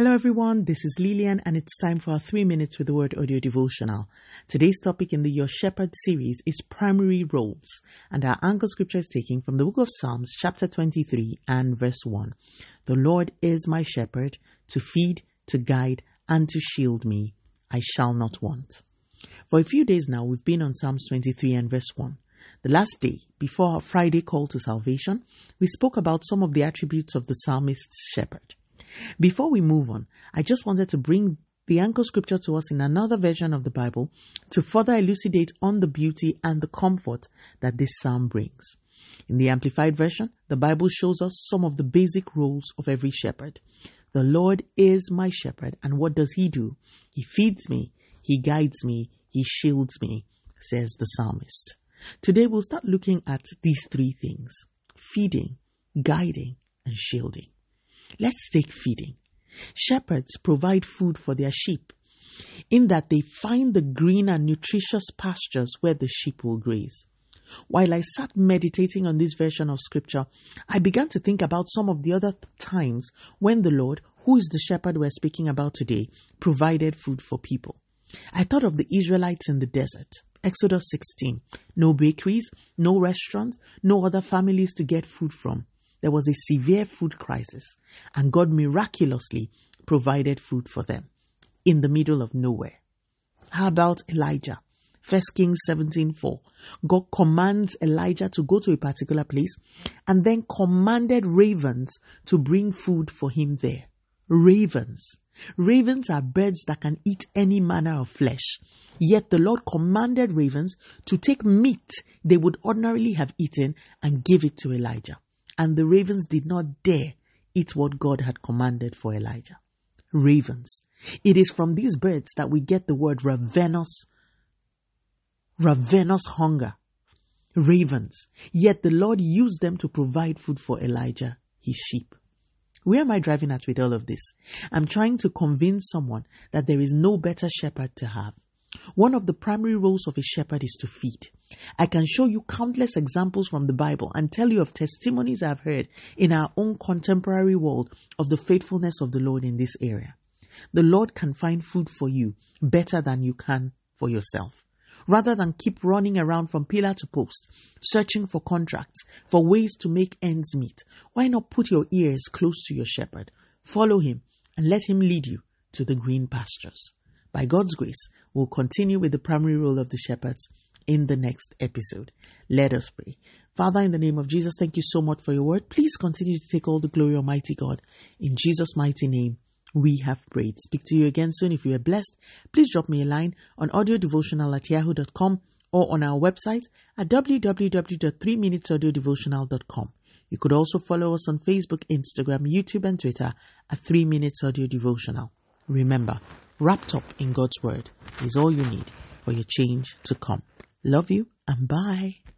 Hello, everyone. This is Lillian, and it's time for our three minutes with the word audio devotional. Today's topic in the Your Shepherd series is primary roles, and our anchor scripture is taken from the book of Psalms, chapter 23 and verse 1. The Lord is my shepherd to feed, to guide, and to shield me. I shall not want. For a few days now, we've been on Psalms 23 and verse 1. The last day, before our Friday call to salvation, we spoke about some of the attributes of the psalmist's shepherd. Before we move on, I just wanted to bring the anchor scripture to us in another version of the Bible to further elucidate on the beauty and the comfort that this psalm brings. In the Amplified Version, the Bible shows us some of the basic roles of every shepherd. The Lord is my shepherd, and what does he do? He feeds me, he guides me, he shields me, says the psalmist. Today we'll start looking at these three things feeding, guiding, and shielding. Let's take feeding. Shepherds provide food for their sheep, in that they find the green and nutritious pastures where the sheep will graze. While I sat meditating on this version of scripture, I began to think about some of the other times when the Lord, who is the shepherd we're speaking about today, provided food for people. I thought of the Israelites in the desert. Exodus 16. No bakeries, no restaurants, no other families to get food from there was a severe food crisis, and God miraculously provided food for them in the middle of nowhere. How about Elijah? 1 Kings 17:4. God commands Elijah to go to a particular place and then commanded ravens to bring food for him there. Ravens. Ravens are birds that can eat any manner of flesh. Yet the Lord commanded ravens to take meat they would ordinarily have eaten and give it to Elijah and the ravens did not dare eat what God had commanded for Elijah. Ravens. It is from these birds that we get the word ravenous, ravenous hunger. Ravens. Yet the Lord used them to provide food for Elijah, his sheep. Where am I driving at with all of this? I'm trying to convince someone that there is no better shepherd to have. One of the primary roles of a shepherd is to feed. I can show you countless examples from the Bible and tell you of testimonies I've heard in our own contemporary world of the faithfulness of the Lord in this area. The Lord can find food for you better than you can for yourself. Rather than keep running around from pillar to post, searching for contracts, for ways to make ends meet, why not put your ears close to your shepherd, follow him, and let him lead you to the green pastures? By God's grace, we'll continue with the primary role of the shepherds in the next episode. Let us pray. Father, in the name of Jesus, thank you so much for your word. Please continue to take all the glory, Almighty God. In Jesus' mighty name, we have prayed. Speak to you again soon. If you are blessed, please drop me a line on audiodevotional at yahoo.com or on our website at www.3minutesaudiodevotional.com. You could also follow us on Facebook, Instagram, YouTube, and Twitter at 3 Minutes Audio Devotional. Remember, wrapped up in God's Word is all you need for your change to come. Love you and bye.